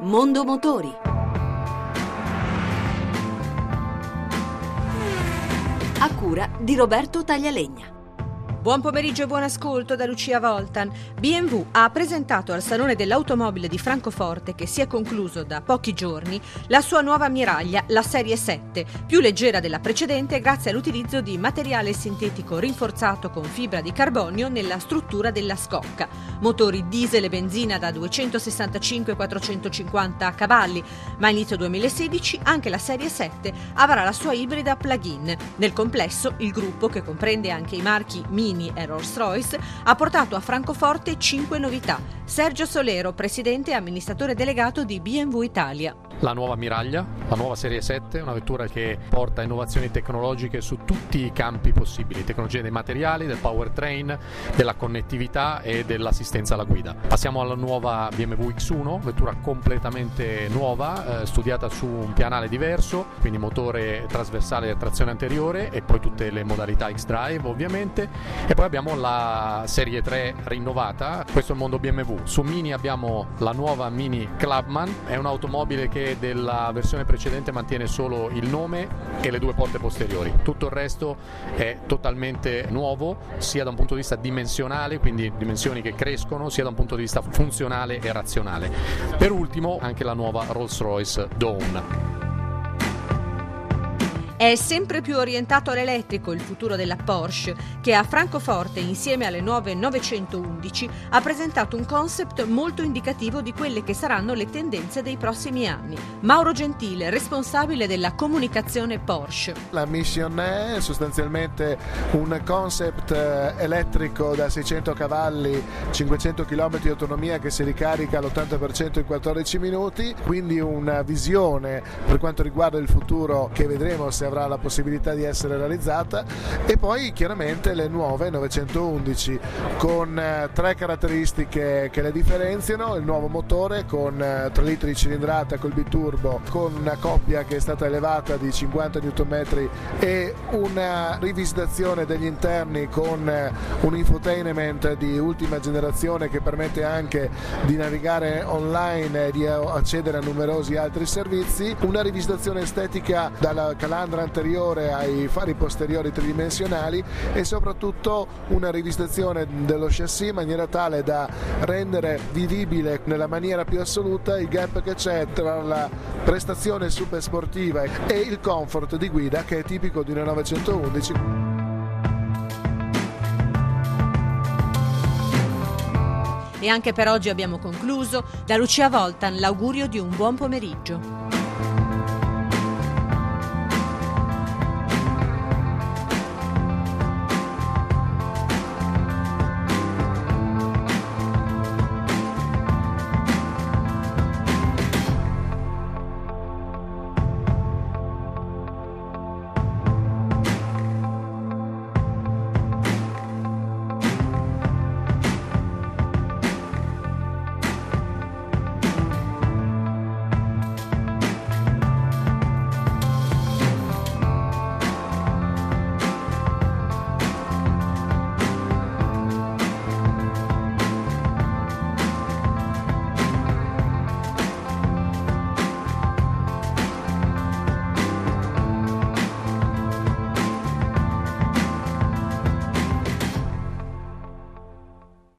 Mondo Motori. A cura di Roberto Taglialegna. Buon pomeriggio e buon ascolto da Lucia Voltan. BMW ha presentato al Salone dell'Automobile di Francoforte, che si è concluso da pochi giorni, la sua nuova ammiraglia, la Serie 7, più leggera della precedente grazie all'utilizzo di materiale sintetico rinforzato con fibra di carbonio nella struttura della scocca. Motori diesel e benzina da 265-450 cavalli, ma a inizio 2016 anche la Serie 7 avrà la sua ibrida plug-in. Nel complesso il gruppo, che comprende anche i marchi Mini Lamborghini e Rolls-Royce, ha portato a Francoforte cinque novità. Sergio Solero, presidente e amministratore delegato di BMW Italia la nuova Miraglia, la nuova Serie 7, una vettura che porta innovazioni tecnologiche su tutti i campi possibili, tecnologie dei materiali, del powertrain, della connettività e dell'assistenza alla guida. Passiamo alla nuova BMW X1, vettura completamente nuova, eh, studiata su un pianale diverso, quindi motore trasversale e trazione anteriore e poi tutte le modalità X-Drive ovviamente. E poi abbiamo la Serie 3 rinnovata, questo è il mondo BMW. Su Mini abbiamo la nuova Mini Clubman, è un'automobile che della versione precedente mantiene solo il nome e le due porte posteriori. Tutto il resto è totalmente nuovo, sia da un punto di vista dimensionale, quindi dimensioni che crescono, sia da un punto di vista funzionale e razionale. Per ultimo anche la nuova Rolls-Royce Dawn. È sempre più orientato all'elettrico il futuro della Porsche, che a Francoforte, insieme alle nuove 911, ha presentato un concept molto indicativo di quelle che saranno le tendenze dei prossimi anni. Mauro Gentile, responsabile della comunicazione Porsche. La Mission è sostanzialmente un concept eh, elettrico da 600 cavalli, 500 km di autonomia che si ricarica all'80% in 14 minuti, quindi una visione per quanto riguarda il futuro che vedremo se avrà la possibilità di essere realizzata. E poi chiaramente le nuove 911 con eh, tre caratteristiche che le differenziano, il nuovo motore con 3 eh, litri di cilindrata col biturbo con una coppia che è stata elevata di 50 Nm e una rivisitazione degli interni con eh, un infotainment di ultima generazione che permette anche di navigare online e di accedere a numerosi altri servizi, una rivisitazione estetica dalla calandra squadra anteriore ai fari posteriori tridimensionali e soprattutto una rivisitazione dello chassis in maniera tale da rendere vivibile nella maniera più assoluta il gap che c'è tra la prestazione super sportiva e il comfort di guida che è tipico di una 911. E anche per oggi abbiamo concluso. Da Lucia Voltan l'augurio di un buon pomeriggio.